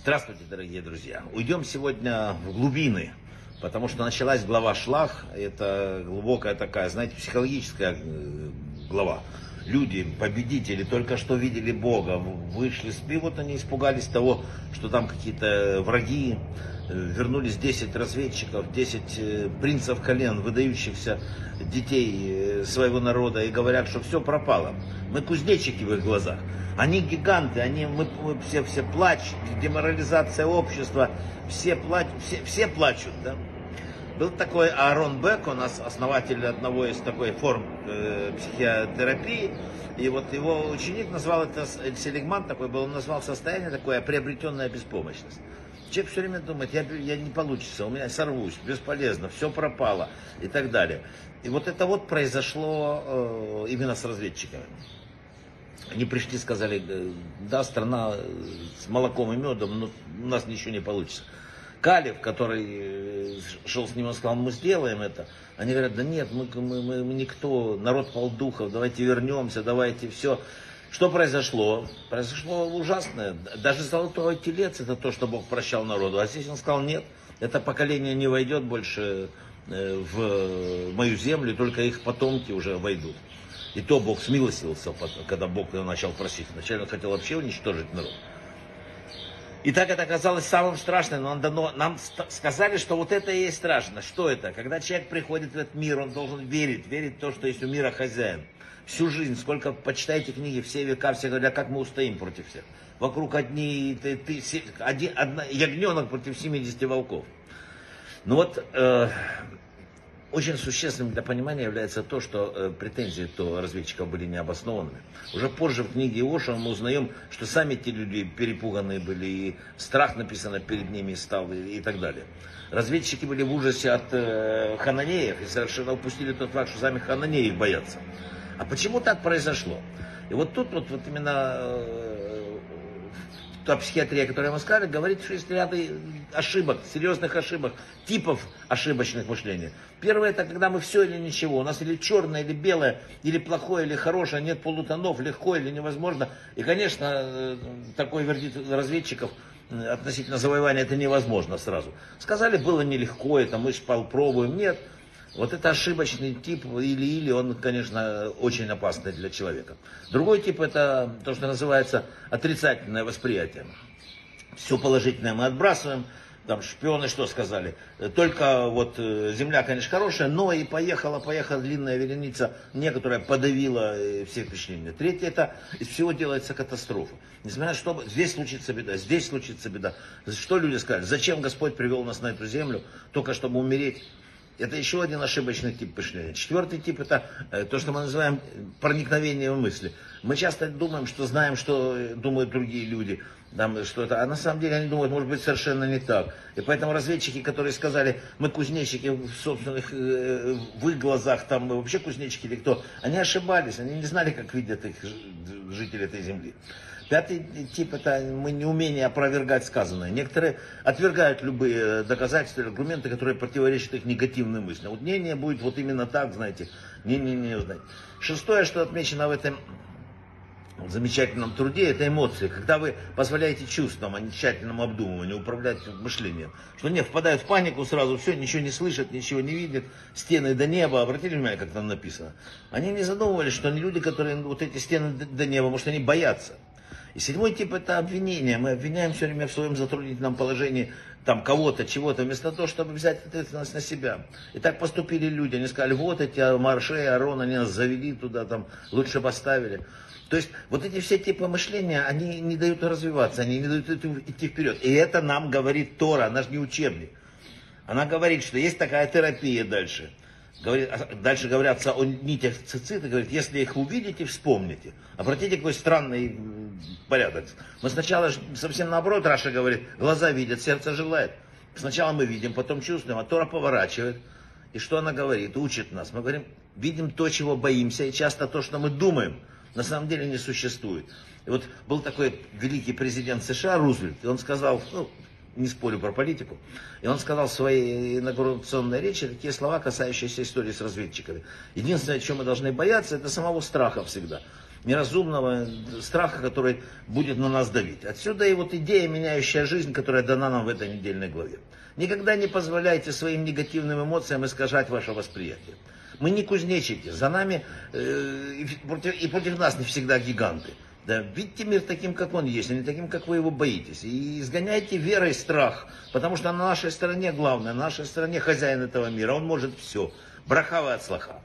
Здравствуйте, дорогие друзья. Уйдем сегодня в глубины, потому что началась глава Шлах. Это глубокая такая, знаете, психологическая э, глава. Люди, победители, только что видели Бога, вышли с вот они испугались того, что там какие-то враги, вернулись 10 разведчиков, 10 э, принцев колен, выдающихся детей своего народа, и говорят, что все пропало. Мы кузнечики в их глазах. Они гиганты, они, мы, мы все, все плачут, деморализация общества, все, плачут, все, все плачут, да. Был такой Аарон Бек, он основатель одного из такой форм э, психиотерапии, и вот его ученик назвал это, Селигман такой был, он назвал состояние такое приобретенная беспомощность. Человек все время думает, я, я не получится, у меня сорвусь, бесполезно, все пропало и так далее. И вот это вот произошло э, именно с разведчиками. Они пришли, сказали, да, страна с молоком и медом, но у нас ничего не получится. Калев, который э, шел с ним, он сказал, мы сделаем это. Они говорят, да нет, мы, мы, мы, мы никто, народ полдухов, давайте вернемся, давайте все. Что произошло? Произошло ужасное. Даже золотой телец это то, что Бог прощал народу. А здесь он сказал, нет, это поколение не войдет больше э, в мою землю, только их потомки уже войдут. И то Бог смилостивился, когда Бог начал просить. Вначале он хотел вообще уничтожить народ. И так это оказалось самым страшным, но дано, нам сказали, что вот это и есть страшно. Что это? Когда человек приходит в этот мир, он должен верить, верить в то, что есть у мира хозяин. Всю жизнь, сколько почитайте книги, все века, все говорят, как мы устоим против всех. Вокруг одни, ты, ты, один, одна, ягненок против 70 волков. Ну вот, э, очень существенным для понимания является то, что э, претензии то разведчиков были необоснованными. Уже позже в книге Иошуа мы узнаем, что сами те люди перепуганные были, и страх написано перед ними стал, и, и так далее. Разведчики были в ужасе от э, хананеев и совершенно упустили тот факт, что сами хананеи боятся. А почему так произошло? И вот тут вот, вот именно э, та психиатрия, которую мы сказали, говорит, что есть ряд ошибок, серьезных ошибок, типов ошибочных мышления. Первое, это когда мы все или ничего. У нас или черное, или белое, или плохое, или хорошее, нет полутонов, легко или невозможно. И, конечно, э, такой вердикт разведчиков э, относительно завоевания это невозможно сразу. Сказали, было нелегко, это мы пробуем. Нет, вот это ошибочный тип или-или, он, конечно, очень опасный для человека. Другой тип это то, что называется отрицательное восприятие. Все положительное мы отбрасываем, там шпионы что сказали, только вот э, земля, конечно, хорошая, но и поехала, поехала длинная вереница, некоторая подавила э, все впечатления. Третье, это из всего делается катастрофа. Несмотря на что, здесь случится беда, здесь случится беда. Что люди сказали? Зачем Господь привел нас на эту землю, только чтобы умереть? Это еще один ошибочный тип мышления. Четвертый тип это э, то, что мы называем проникновение в мысли. Мы часто думаем, что знаем, что думают другие люди, там, что это, а на самом деле они думают, может быть, совершенно не так. И поэтому разведчики, которые сказали, мы кузнечики в собственных, э, в их глазах, там мы вообще кузнечики или кто, они ошибались, они не знали, как видят их жители этой земли. Пятый тип это мы неумение опровергать сказанное. Некоторые отвергают любые доказательства, аргументы, которые противоречат их негативным мыслям. Вот мнение будет вот именно так, знаете, не-не-не, знаете. Шестое, что отмечено в этом замечательном труде, это эмоции. Когда вы позволяете чувствам, а не тщательному обдумыванию, управлять мышлением. Что не впадают в панику сразу, все, ничего не слышат, ничего не видят, стены до неба. Обратили внимание, как там написано? Они не задумывались, что они люди, которые вот эти стены до неба, может, они боятся. И седьмой тип это обвинение. Мы обвиняем все время в своем затруднительном положении там кого-то, чего-то, вместо того, чтобы взять ответственность на себя. И так поступили люди. Они сказали, вот эти Марше и Арон, они нас завели туда, там, лучше поставили. То есть вот эти все типы мышления, они не дают развиваться, они не дают идти вперед. И это нам говорит Тора, она же не учебник. Она говорит, что есть такая терапия дальше – Говорит, а дальше говорятся о нитях цицита, говорит, если их увидите, вспомните. Обратите, какой странный порядок. Мы сначала совсем наоборот, Раша говорит, глаза видят, сердце желает. Сначала мы видим, потом чувствуем, а Тора поворачивает. И что она говорит? Учит нас. Мы говорим, видим то, чего боимся, и часто то, что мы думаем, на самом деле не существует. И вот был такой великий президент США Рузвельт, и он сказал, ну, не спорю про политику. И он сказал в своей инаугурационной речи такие слова, касающиеся истории с разведчиками. Единственное, чем мы должны бояться, это самого страха всегда. неразумного страха, который будет на нас давить. Отсюда и вот идея, меняющая жизнь, которая дана нам в этой недельной главе. Никогда не позволяйте своим негативным эмоциям искажать ваше восприятие. Мы не кузнечики, за нами э, и, против, и против нас не всегда гиганты. Да, видите мир таким, как он есть, а не таким, как вы его боитесь. И изгоняйте верой страх, потому что на нашей стороне главное, на нашей стороне хозяин этого мира, он может все. Брахава от слаха.